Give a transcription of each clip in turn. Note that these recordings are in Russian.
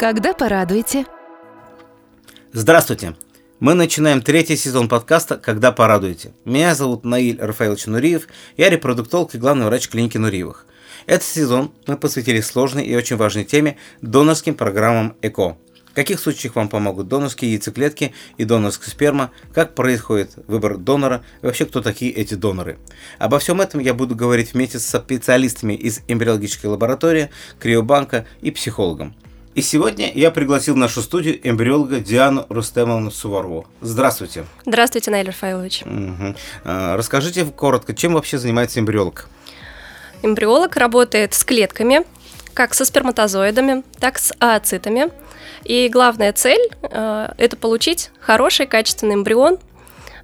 Когда порадуете? Здравствуйте! Мы начинаем третий сезон подкаста «Когда порадуете». Меня зовут Наиль Рафаилович Нуриев, я репродуктолог и главный врач клиники Нуриевых. Этот сезон мы посвятили сложной и очень важной теме – донорским программам ЭКО. В каких случаях вам помогут донорские яйцеклетки и донорская сперма, как происходит выбор донора и вообще кто такие эти доноры. Обо всем этом я буду говорить вместе с специалистами из эмбриологической лаборатории, криобанка и психологом. И сегодня я пригласил в нашу студию эмбриолога Диану Рустемовну Суварову. Здравствуйте. Здравствуйте, Наиль Рафаилович. Угу. А, расскажите коротко, чем вообще занимается эмбриолог? Эмбриолог работает с клетками, как со сперматозоидами, так с ооцитами. И главная цель э, это получить хороший, качественный эмбрион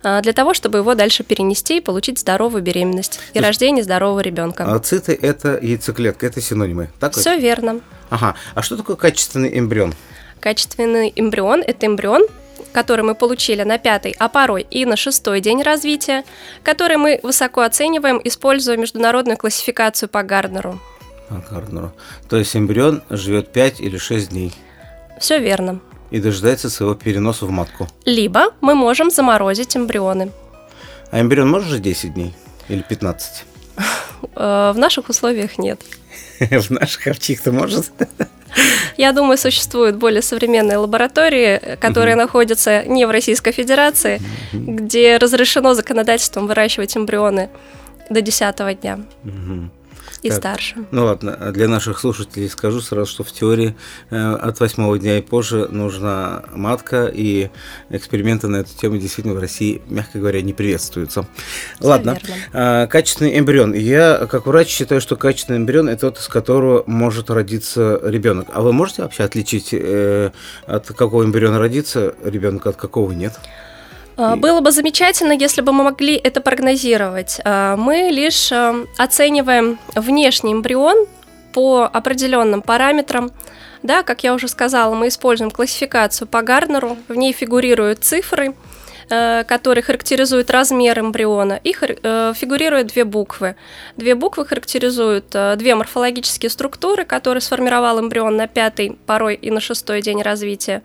для того, чтобы его дальше перенести и получить здоровую беременность и рождение здорового ребенка. Ооциты – это яйцеклетка, это синонимы, так? Все верно. Ага. А что такое качественный эмбрион? Качественный эмбрион – это эмбрион, который мы получили на пятый, а порой и на шестой день развития, который мы высоко оцениваем, используя международную классификацию по Гарднеру. По Гарднеру. То есть эмбрион живет 5 или 6 дней. Все верно. И дожидается своего переноса в матку. Либо мы можем заморозить эмбрионы. А эмбрион может жить 10 дней или 15? Э, в наших условиях нет. В наших, в чьих-то может? Я думаю, существуют более современные лаборатории, которые угу. находятся не в Российской Федерации, угу. где разрешено законодательством выращивать эмбрионы до 10 дня. Угу и так. старше. Ну ладно, а для наших слушателей скажу сразу, что в теории э, от восьмого дня и позже нужна матка, и эксперименты на эту тему действительно в России, мягко говоря, не приветствуются. Все ладно, э, качественный эмбрион. Я, как врач, считаю, что качественный эмбрион это тот, из которого может родиться ребенок. А вы можете вообще отличить, э, от какого эмбриона родится ребенок, от какого нет? А, было бы замечательно, если бы мы могли это прогнозировать. А, мы лишь а, оцениваем внешний эмбрион по определенным параметрам. Да, как я уже сказала, мы используем классификацию по Гарднеру. В ней фигурируют цифры, которые характеризуют размер эмбриона, и фигурируют две буквы. Две буквы характеризуют две морфологические структуры, которые сформировал эмбрион на пятый, порой и на шестой день развития.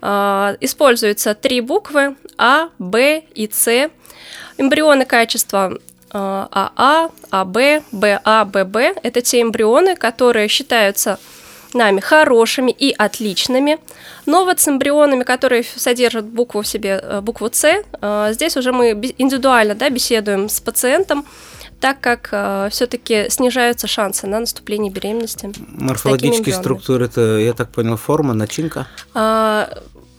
А, используются три буквы А, Б и С. Эмбрионы качества АА, АБ, БА, ББ – это те эмбрионы, которые считаются нами хорошими и отличными. Но вот с эмбрионами, которые содержат букву в себе, э, букву С, э, здесь уже мы индивидуально да, беседуем с пациентом, так как э, все-таки снижаются шансы на наступление беременности. Морфологические структуры это, я так понял, форма, начинка? А,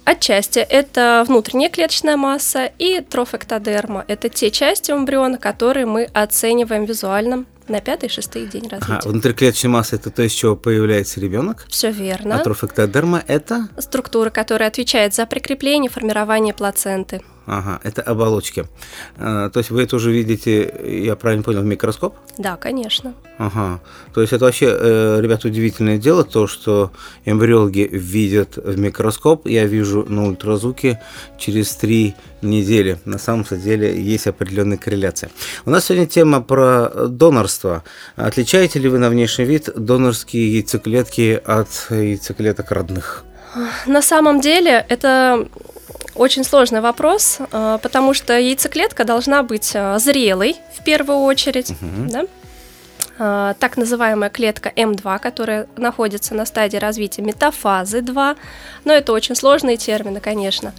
отчасти это внутренняя клеточная масса и трофэктодерма. Это те части эмбриона, которые мы оцениваем визуально на пятый, шестый день развития. Ага, внутриклеточная масса это то, из чего появляется ребенок. Все верно. А трофэктодерма это? Структура, которая отвечает за прикрепление, формирование плаценты. Ага, это оболочки. А, то есть вы это уже видите, я правильно понял, в микроскоп? Да, конечно. Ага. То есть это вообще, э, ребята, удивительное дело, то, что эмбриологи видят в микроскоп, я вижу на ультразвуке через три недели. На самом деле есть определенная корреляция. У нас сегодня тема про донорство. Отличаете ли вы на внешний вид донорские яйцеклетки от яйцеклеток родных? На самом деле это очень сложный вопрос, э, потому что яйцеклетка должна быть э, зрелой в первую очередь, угу. да? Э, так называемая клетка М2, которая находится на стадии развития метафазы 2, но это очень сложные термины, конечно.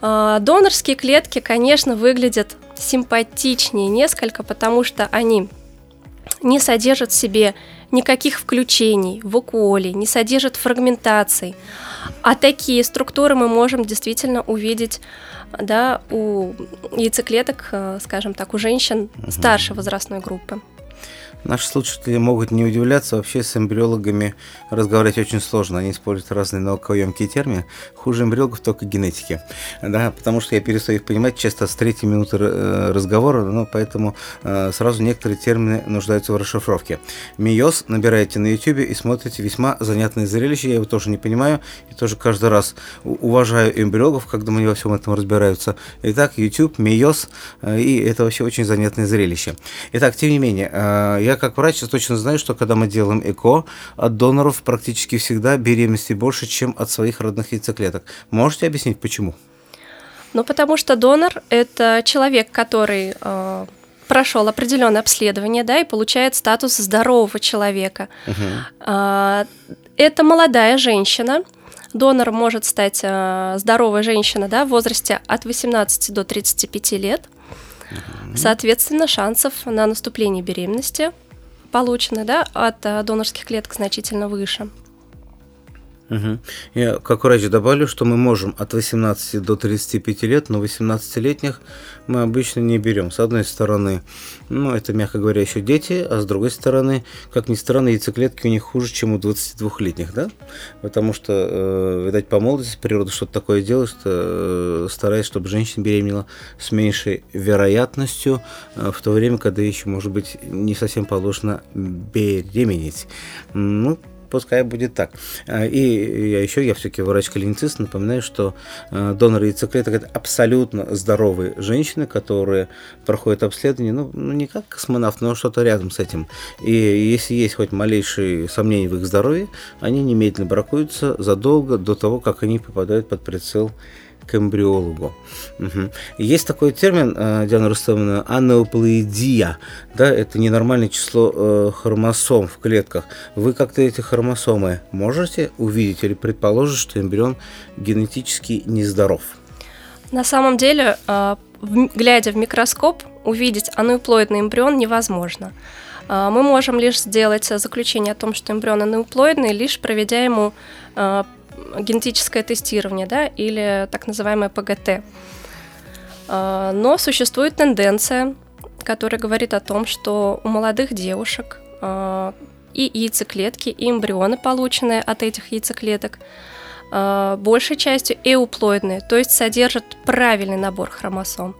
Донорские клетки, конечно, выглядят симпатичнее несколько, потому что они не содержат в себе никаких включений, вакуолей, не содержат фрагментаций. А такие структуры мы можем действительно увидеть да, у яйцеклеток, э, скажем так, у женщин старшей возрастной группы. Наши слушатели могут не удивляться, вообще с эмбриологами разговаривать очень сложно. Они используют разные наукоемкие термины. Хуже эмбриологов только генетики. Да, потому что я перестаю их понимать часто с третьей минуты э, разговора, но поэтому э, сразу некоторые термины нуждаются в расшифровке. Миоз набираете на YouTube и смотрите весьма занятное зрелище. Я его тоже не понимаю и тоже каждый раз уважаю эмбриологов, когда они во всем этом разбираются. Итак, YouTube, Миоз, э, и это вообще очень занятное зрелище. Итак, тем не менее, А, я как врач точно знаю, что когда мы делаем ЭКО, от доноров практически всегда беременности больше, чем от своих родных яйцеклеток. Можете объяснить, почему? Ну, потому что донор – это человек, который э, прошел определенное обследование, да, и получает статус здорового человека. Угу. Э, это молодая женщина, Донор может стать э, здоровая женщина да, в возрасте от 18 до 35 лет. Соответственно, шансов на наступление беременности получены да, от э, донорских клеток значительно выше. Угу. Я как врач добавлю, что мы можем от 18 до 35 лет, но 18-летних мы обычно не берем. С одной стороны, ну, это, мягко говоря, еще дети, а с другой стороны, как ни странно, яйцеклетки у них хуже, чем у 22-летних, да? Потому что, э, видать, по молодости природа что-то такое делает, что э, стараясь, чтобы женщина беременела с меньшей вероятностью, э, в то время, когда еще, может быть, не совсем положено беременеть. Ну, пускай будет так. А, и я еще, я все-таки врач-клиницист, напоминаю, что а, доноры яйцеклеток – это абсолютно здоровые женщины, которые проходят обследование, ну, ну не как космонавт, но что-то рядом с этим. И если есть хоть малейшие сомнения в их здоровье, они немедленно бракуются задолго до того, как они попадают под прицел к эмбриологу. Угу. Есть такой термин, э, Диана Рустамовна, анеуплоидия. Да, это ненормальное число э, хромосом в клетках. Вы как-то эти хромосомы можете увидеть или предположить, что эмбрион генетически нездоров? На самом деле, э, глядя в микроскоп, увидеть анеуплоидный эмбрион невозможно. Мы можем лишь сделать заключение о том, что эмбрион анеуплоидный, лишь проведя ему генетическое тестирование, да, или так называемое ПГТ. А, но существует тенденция, которая говорит о том, что у молодых девушек а, и яйцеклетки, и эмбрионы, полученные от этих яйцеклеток, а, большей частью эуплоидные, то есть содержат правильный набор хромосом.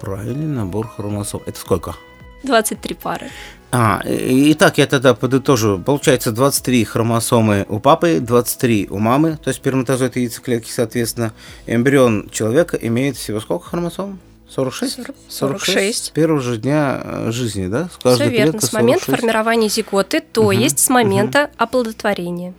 Правильный набор хромосом. Это сколько? 23 пары. А, итак, я тогда подытожу. Получается 23 хромосомы у папы, 23 у мамы, то есть сперматозоид и яйцеклетки, соответственно. Эмбрион человека имеет всего сколько хромосом? 46? 40, 46. 46. С первого же дня э, жизни, да? Все верно, с момента формирования зиготы, то угу, есть с момента угу. оплодотворения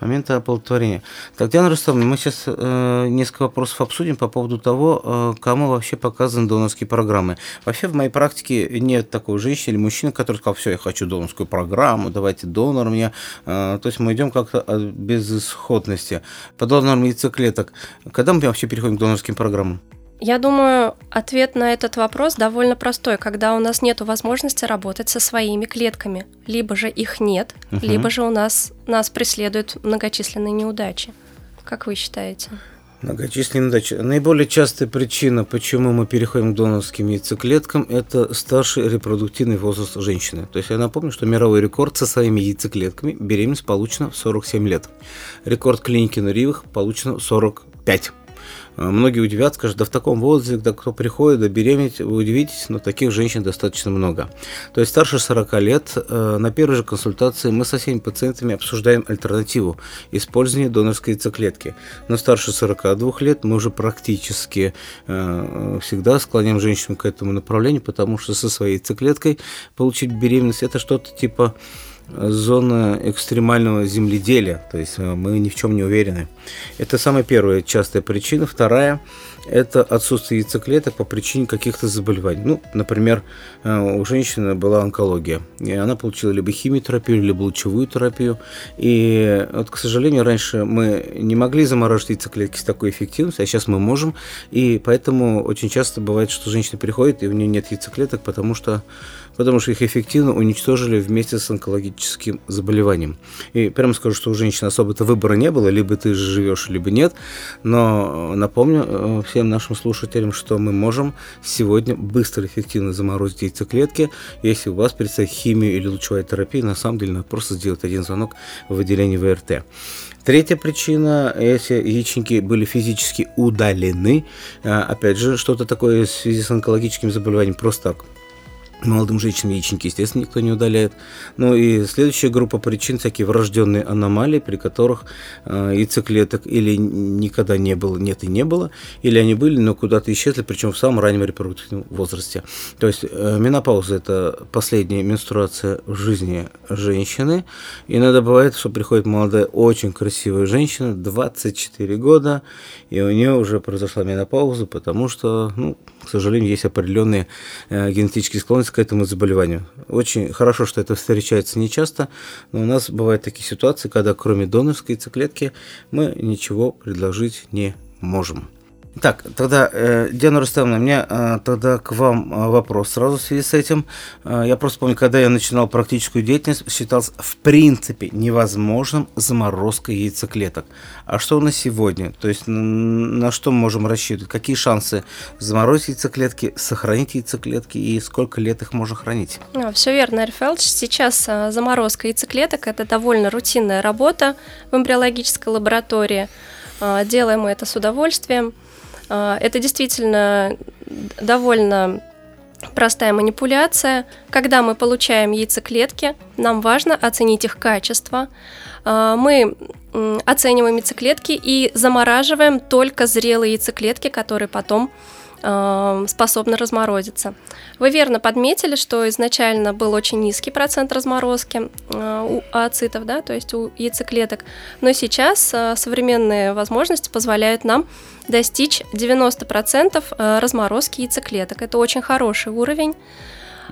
момента оплодотворения. Так, Диана Рустамовна, мы сейчас э, несколько вопросов обсудим по поводу того, э, кому вообще показаны донорские программы. Вообще в моей практике нет такой женщины или мужчины, который сказал, все, я хочу донорскую программу, давайте донор мне. Э, то есть мы идем как-то от безысходности. По донорам яйцеклеток. Когда мы вообще переходим к донорским программам? Я думаю, ответ на этот вопрос довольно простой, когда у нас нет возможности работать со своими клетками. Либо же их нет, угу. либо же у нас нас преследуют многочисленные неудачи. Как вы считаете? Многочисленные неудачи. Наиболее частая причина, почему мы переходим к донорским яйцеклеткам, это старший репродуктивный возраст женщины. То есть я напомню, что мировой рекорд со своими яйцеклетками беременность получена в 47 лет. Рекорд клиники Нуриевых получено в 45. А, многие удивятся, скажут, да в таком возрасте, когда кто приходит, да беременеть, вы удивитесь, но таких женщин достаточно много. То есть старше 40 лет, э, на первой же консультации мы со всеми пациентами обсуждаем альтернативу использования донорской яйцеклетки. Но старше 42 лет мы уже практически э, всегда склоняем женщин к этому направлению, потому что со своей яйцеклеткой получить беременность это что-то типа зона экстремального земледелия, то есть э, мы ни в чем не уверены. Это самая первая частая причина. Вторая – это отсутствие яйцеклеток по причине каких-то заболеваний. Ну, например, э, у женщины была онкология, и она получила либо химиотерапию, либо лучевую терапию. И вот, к сожалению, раньше мы не могли замораживать яйцеклетки с такой эффективностью, а сейчас мы можем. И поэтому очень часто бывает, что женщина приходит, и у нее нет яйцеклеток, потому что потому что их эффективно уничтожили вместе с онкологическим заболеванием. И прямо скажу, что у женщин особо-то выбора не было, либо ты живешь, либо нет. Но напомню э, всем нашим слушателям, что мы можем сегодня быстро, эффективно заморозить яйцеклетки. Если у вас предстоит химия или лучевая терапия, на самом деле надо просто сделать один звонок в отделении ВРТ. Третья причина, если яичники были физически удалены, э, опять же, что-то такое в связи с онкологическим заболеванием просто так Молодым женщинам яичники, естественно, никто не удаляет. Ну и следующая группа причин всякие врожденные аномалии, при которых э, яйцеклеток или никогда не было, нет и не было, или они были, но куда-то исчезли, причем в самом раннем репродуктивном возрасте. То есть э, менопауза – это последняя менструация в жизни женщины. Иногда бывает, что приходит молодая, очень красивая женщина, 24 года, и у нее уже произошла менопауза, потому что, ну, к сожалению, есть определенные э, генетические склонности к этому заболеванию. Очень хорошо, что это встречается нечасто, но у нас бывают такие ситуации, когда кроме донорской яйцеклетки мы ничего предложить не можем. Так, тогда, э, Диана Рустамовна, у меня э, тогда к вам э, вопрос сразу в связи с этим. Э, я просто помню, когда я начинал практическую деятельность, считалось в принципе невозможным заморозка яйцеклеток. А что на сегодня? То есть на, на что мы можем рассчитывать? Какие шансы заморозить яйцеклетки, сохранить яйцеклетки и сколько лет их можно хранить? А, все верно, Эрфелдж. Сейчас а, заморозка яйцеклеток – это довольно рутинная работа в эмбриологической лаборатории. А, делаем мы это с удовольствием. А, это действительно довольно простая манипуляция. Когда мы получаем яйцеклетки, нам важно оценить их качество. А, мы оцениваем яйцеклетки и замораживаем только зрелые яйцеклетки, которые потом способны разморозиться. Вы верно подметили, что изначально был очень низкий процент разморозки э, у ооцитов, да, то есть у яйцеклеток, но сейчас э, современные возможности позволяют нам достичь 90% разморозки яйцеклеток. Это очень хороший уровень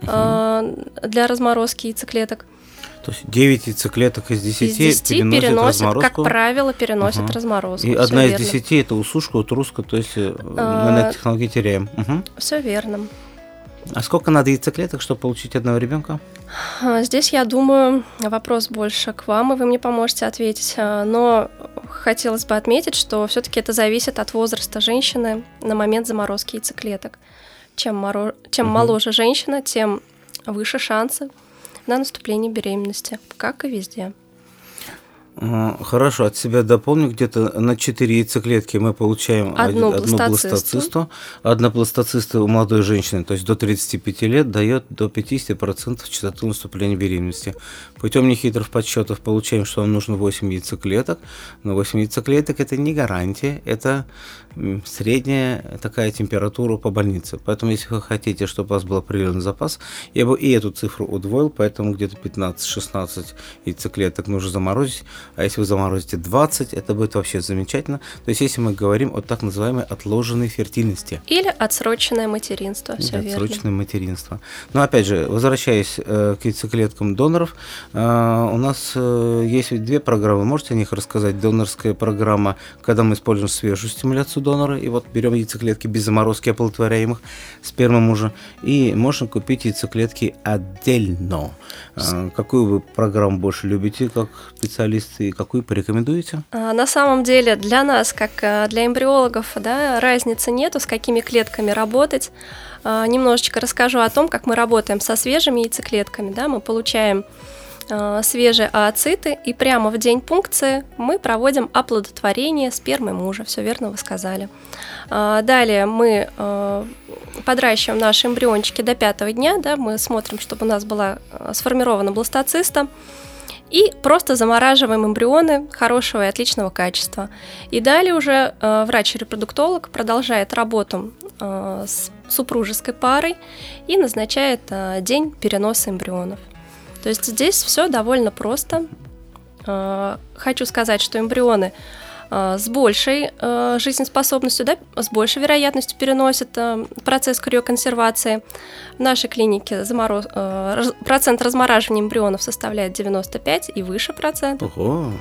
угу. для разморозки яйцеклеток. То есть 9 яйцеклеток из 10, из 10 переносят, переносят разморозку. как правило, переносят угу. разморозку. И одна из 10 это усушка, утруска, то есть э, а, мы на технологии теряем. Угу. Все верно. А сколько надо яйцеклеток, чтобы получить одного ребенка? А, здесь, я думаю, вопрос больше к вам, и вы мне поможете ответить. А, но хотелось бы отметить, что все-таки это зависит от возраста женщины на момент заморозки яйцеклеток. Чем, моро... чем угу. моложе женщина, тем выше шансы на наступление беременности, как и везде. Хорошо, от себя дополню, где-то на 4 яйцеклетки мы получаем одну, одну бластоцисту. Одна бластоциста у молодой женщины, то есть до 35 лет, дает до 50% частоту наступления беременности. Путем нехитрых подсчетов получаем, что вам нужно 8 яйцеклеток, но 8 яйцеклеток это не гарантия, это средняя такая температура по больнице. Поэтому, если вы хотите, чтобы у вас был определенный запас, я бы и эту цифру удвоил, поэтому где-то 15-16 яйцеклеток нужно заморозить а если вы заморозите 20, это будет вообще замечательно. То есть если мы говорим о так называемой отложенной фертильности. Или отсроченное материнство, все верно. Отсроченное материнство. Но опять же, возвращаясь э, к яйцеклеткам доноров, э, у нас э, есть две программы, можете о них рассказать? Донорская программа, когда мы используем свежую стимуляцию донора, и вот берем яйцеклетки без заморозки оплодотворяемых спермы мужа, и можно купить яйцеклетки отдельно. Э, какую вы программу больше любите, как специалист? и какую порекомендуете? А, на самом деле для нас, как э, для эмбриологов, да, разницы нету, с какими клетками работать. А, немножечко расскажу о том, как мы работаем со свежими яйцеклетками. Да, мы получаем а, свежие ооциты, и прямо в день пункции мы проводим оплодотворение спермы мужа. Все верно вы сказали. Далее мы подращиваем наши эмбриончики до пятого дня, да, мы смотрим, чтобы у нас была сформирована бластоциста. И просто замораживаем эмбрионы хорошего и отличного качества. И далее уже э, врач-репродуктолог продолжает работу э, с супружеской парой и назначает э, день переноса эмбрионов. То есть здесь все довольно просто. Э, хочу сказать, что эмбрионы Э, с большей э, жизнеспособностью, да, с большей вероятностью переносят процесс криоконсервации. В нашей клинике замороз... процент размораживания эмбрионов составляет 95 и выше процент. Ого.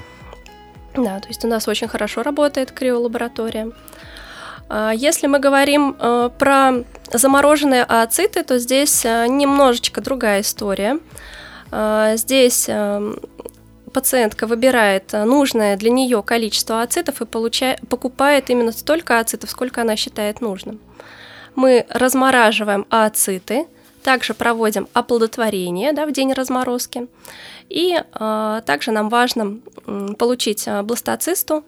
Да, то есть у нас очень хорошо работает криолаборатория. Если мы говорим про замороженные ооциты, то здесь немножечко другая история. Здесь пациентка выбирает э, нужное для нее количество ацитов и получает, покупает именно столько ацитов, сколько она считает нужным. Мы размораживаем ациты, также проводим оплодотворение да, в день разморозки. И э, также нам важно э, получить бластоцисту,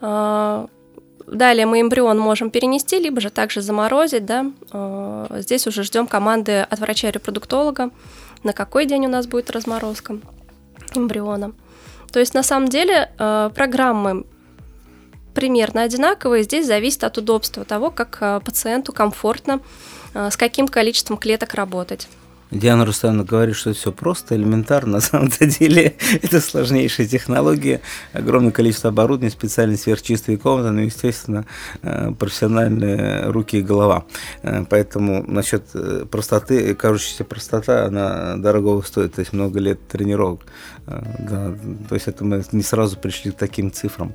э, далее мы эмбрион можем перенести, либо же также заморозить, да. Э, здесь уже ждем команды от врача-репродуктолога, на какой день у нас будет разморозка эмбриона. То есть на самом деле э, программы примерно одинаковые. Здесь зависит от удобства того, как э, пациенту комфортно, с каким количеством клеток работать. Диана Рустамовна говорит, что все просто, элементарно. На самом-то деле это сложнейшая технология, огромное количество оборудования, специальные сверхчистые комнаты, ну, естественно, э, профессиональные руки и голова. Э, поэтому насчет э, простоты, кажущаяся простота, она дорого стоит, то есть много лет тренировок. Да, то есть это мы не сразу пришли к таким цифрам.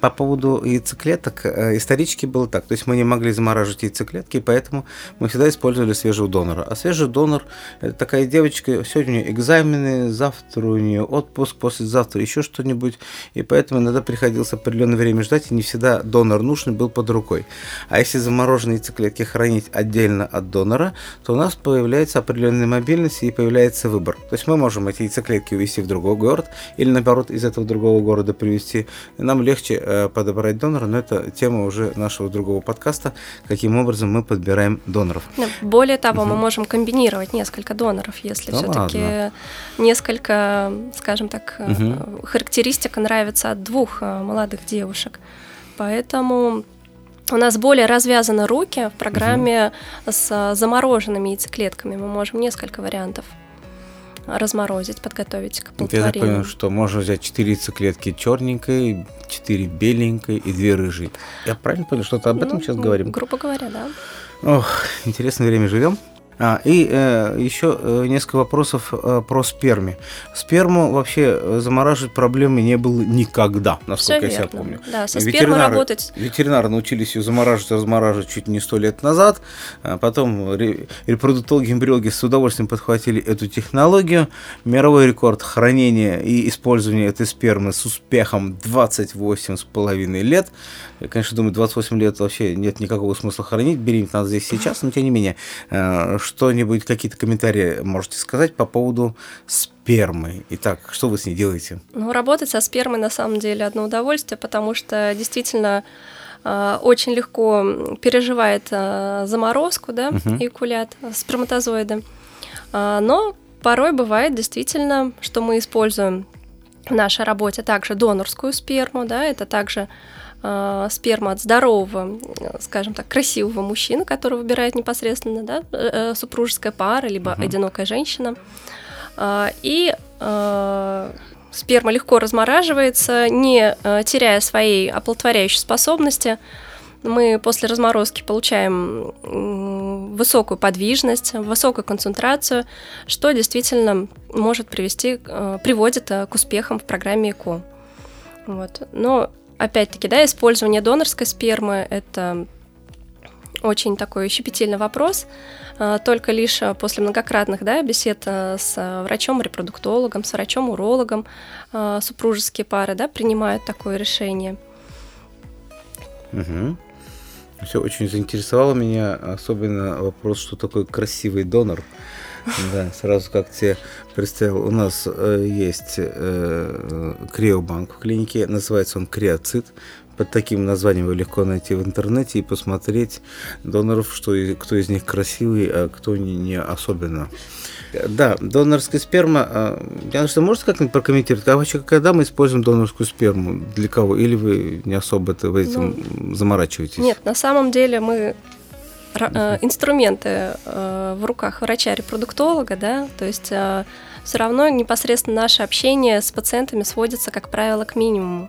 По поводу яйцеклеток, исторически было так, то есть мы не могли замораживать яйцеклетки, поэтому мы всегда использовали свежего донора. А свежий донор это такая девочка, сегодня у нее экзамены, завтра у нее отпуск, послезавтра еще что-нибудь, и поэтому иногда приходилось определенное время ждать, и не всегда донор нужный был под рукой. А если замороженные яйцеклетки хранить отдельно от донора, то у нас появляется определенная мобильность и появляется выбор. То есть мы можем эти яйцеклетки увезти в другой город, или наоборот из этого другого города привезти. Нам легче э, подобрать донора, но это тема уже нашего другого подкаста, каким образом мы подбираем доноров. Более того, угу. мы можем комбинировать несколько доноров, если ну, все-таки несколько, скажем так, угу. характеристик нравится от двух э, молодых девушек. Поэтому у нас более развязаны руки в программе угу. с замороженными яйцеклетками. Мы можем несколько вариантов разморозить, подготовить к оплодотворению. Я так понял, что можно взять 4 яйцеклетки черненькой, 4 беленькой и 2 рыжие. Я правильно понял, что-то об этом ну, сейчас говорим? Грубо говоря, да. Ох, интересное время живем. А, и э, еще э, несколько вопросов э, про сперми. Сперму вообще э, замораживать проблемы не было никогда, насколько Все я себя помню. Да, со спермой работать. Ветеринары научились ее замораживать, размораживать чуть не сто лет назад. А потом репродуктологи, эмбриологи с удовольствием подхватили эту технологию. Мировой рекорд хранения и использования этой спермы с успехом 28,5 лет. Я, конечно, думаю, 28 лет вообще нет никакого смысла хранить. Беременеть надо здесь сейчас, но тем не менее э, что-нибудь, какие-то комментарии можете сказать по поводу спермы? Итак, что вы с ней делаете? Ну, работать со спермой на самом деле одно удовольствие, потому что действительно э, очень легко переживает э, заморозку, да, угу. эякулят, сперматозоиды. Э, но порой бывает действительно, что мы используем в нашей работе также донорскую сперму, да, это также э, сперма от здорового, скажем так, красивого мужчины, который выбирает непосредственно да, э, супружеская пара, либо uh-huh. одинокая женщина. Э, и э, сперма легко размораживается, не э, теряя своей оплодотворяющей способности. Мы после разморозки получаем высокую подвижность, высокую концентрацию, что действительно может привести, э, приводит э, к успехам в программе ЭКО. Вот. Но опять-таки, да, использование донорской спермы – это очень такой щепетильный вопрос. А, только лишь после многократных да, бесед с врачом-репродуктологом, с врачом-урологом супружеские пары да, принимают такое решение. Угу. Все очень заинтересовало меня, особенно вопрос, что такое красивый донор. Да, сразу как тебе представил, у нас э, есть э, криобанк в клинике, называется он криоцит. Под таким названием его легко найти в интернете и посмотреть доноров, что кто из них красивый, а кто не, не особенно. Да, донорская сперма. А, Диана, что можете как-нибудь прокомментировать? А вообще, когда мы используем донорскую сперму? Для кого? Или вы не особо это, в этим ну, заморачиваетесь? Нет, на самом деле мы Э, инструменты э, в руках врача-репродуктолога, да, то есть э, все равно непосредственно наше общение с пациентами сводится, как правило, к минимуму.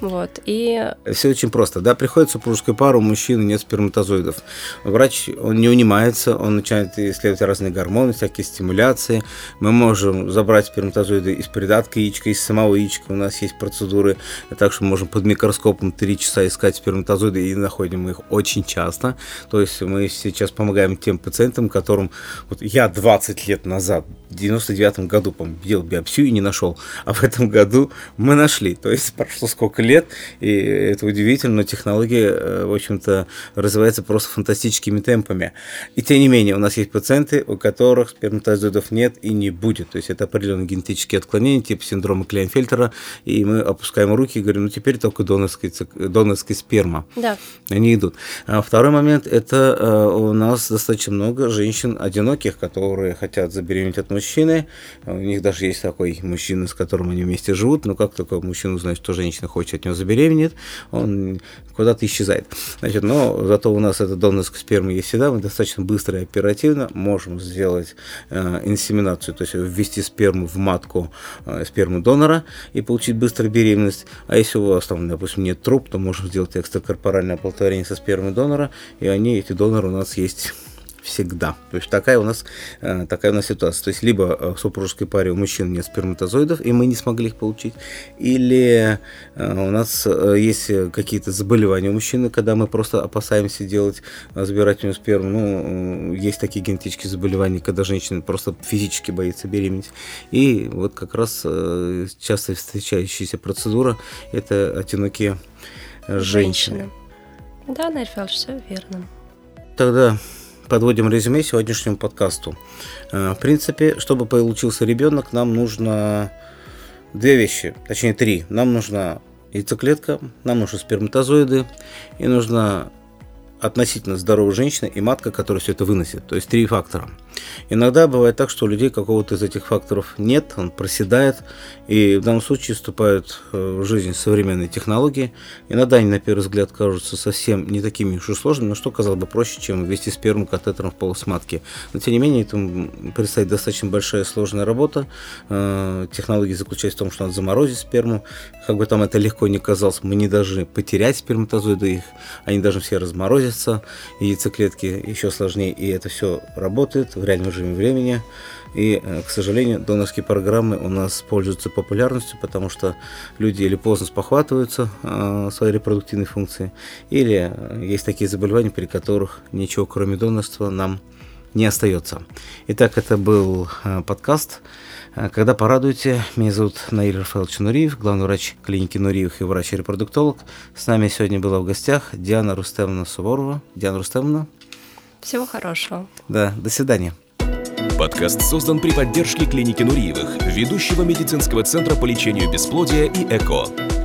Вот, и... Все очень просто, да, приходит супружеская пара, у мужчины нет сперматозоидов. Врач, он не унимается, он начинает исследовать разные гормоны, всякие стимуляции. Мы можем забрать сперматозоиды из придатка яичка, из самого яичка. У нас есть процедуры, так что мы можем под микроскопом 3 часа искать сперматозоиды, и находим их очень часто. То есть мы сейчас помогаем тем пациентам, которым... Вот я 20 лет назад 99 году, по делал биопсию и не нашел, а в этом году мы нашли. То есть прошло сколько лет, и это удивительно, но технология, э, в общем-то, развивается просто фантастическими темпами. И тем не менее, у нас есть пациенты, у которых сперматозоидов нет и не будет. То есть это определенные генетические отклонения, типа синдрома Клейнфельтера, и мы опускаем руки и говорим, ну теперь только донорская, донорская сперма. Да. Они идут. А второй момент, это э, у нас достаточно много женщин одиноких, которые хотят забеременеть от мужчины. У них даже есть такой мужчина, с которым они вместе живут, но как только мужчина узнает, что женщина хочет от него забеременеть, он куда-то исчезает. Значит, но зато у нас эта донорская сперма есть всегда, мы достаточно быстро и оперативно можем сделать э, инсеминацию, то есть ввести сперму в матку э, сперму донора и получить быструю беременность. А если у вас там, допустим, нет труб, то можем сделать экстракорпоральное оплодотворение со спермой донора, и они, эти доноры у нас есть всегда. То есть такая у нас, э, такая у нас ситуация. То есть либо э, в супружеской паре у мужчин нет сперматозоидов, и мы не смогли их получить, или э, у нас есть какие-то заболевания у мужчины, когда мы просто опасаемся делать забирательную сперму. Ну, есть такие генетические заболевания, когда женщина просто физически боится беременеть. И вот как раз часто встречающаяся процедура – это одинокие женщины. женщины. Да, Нарфел, все верно. Тогда подводим резюме сегодняшнему подкасту. Э, в принципе, чтобы получился ребенок, нам нужно две вещи, точнее три. Нам нужна яйцеклетка, нам нужны сперматозоиды и нужна относительно здоровая женщина и матка, которая все это выносит. То есть три фактора. Иногда бывает так, что у людей какого-то из этих факторов нет, он проседает, и в данном случае вступают э, в жизнь современные технологии. Иногда они, на первый взгляд, кажутся совсем не такими уж и сложными, но что, казалось бы, проще, чем ввести сперму катетером в полость. Но, тем не менее, это предстоит достаточно большая сложная работа. Э, технология заключается в том, что надо заморозить сперму. Как бы там это легко не казалось, мы не должны потерять сперматозоиды, их, они должны все разморозиться, яйцеклетки еще сложнее, и это все работает реальном режиме времени. И, э, к сожалению, донорские программы у нас пользуются популярностью, потому что люди или поздно спохватываются э, своей репродуктивной функции, или э, есть такие заболевания, при которых ничего кроме донорства нам не остается. Итак, это был э, подкаст «Когда порадуете». Меня зовут Наиль Рафаэлович Нуриев, главный врач клиники Нуриев и врач-репродуктолог. С нами сегодня была в гостях Диана Рустемовна Суворова. Диана Рустемовна. Всего хорошего. Да, до свидания. Подкаст создан при поддержке клиники Нуриевых, ведущего медицинского центра по лечению бесплодия и ЭКО.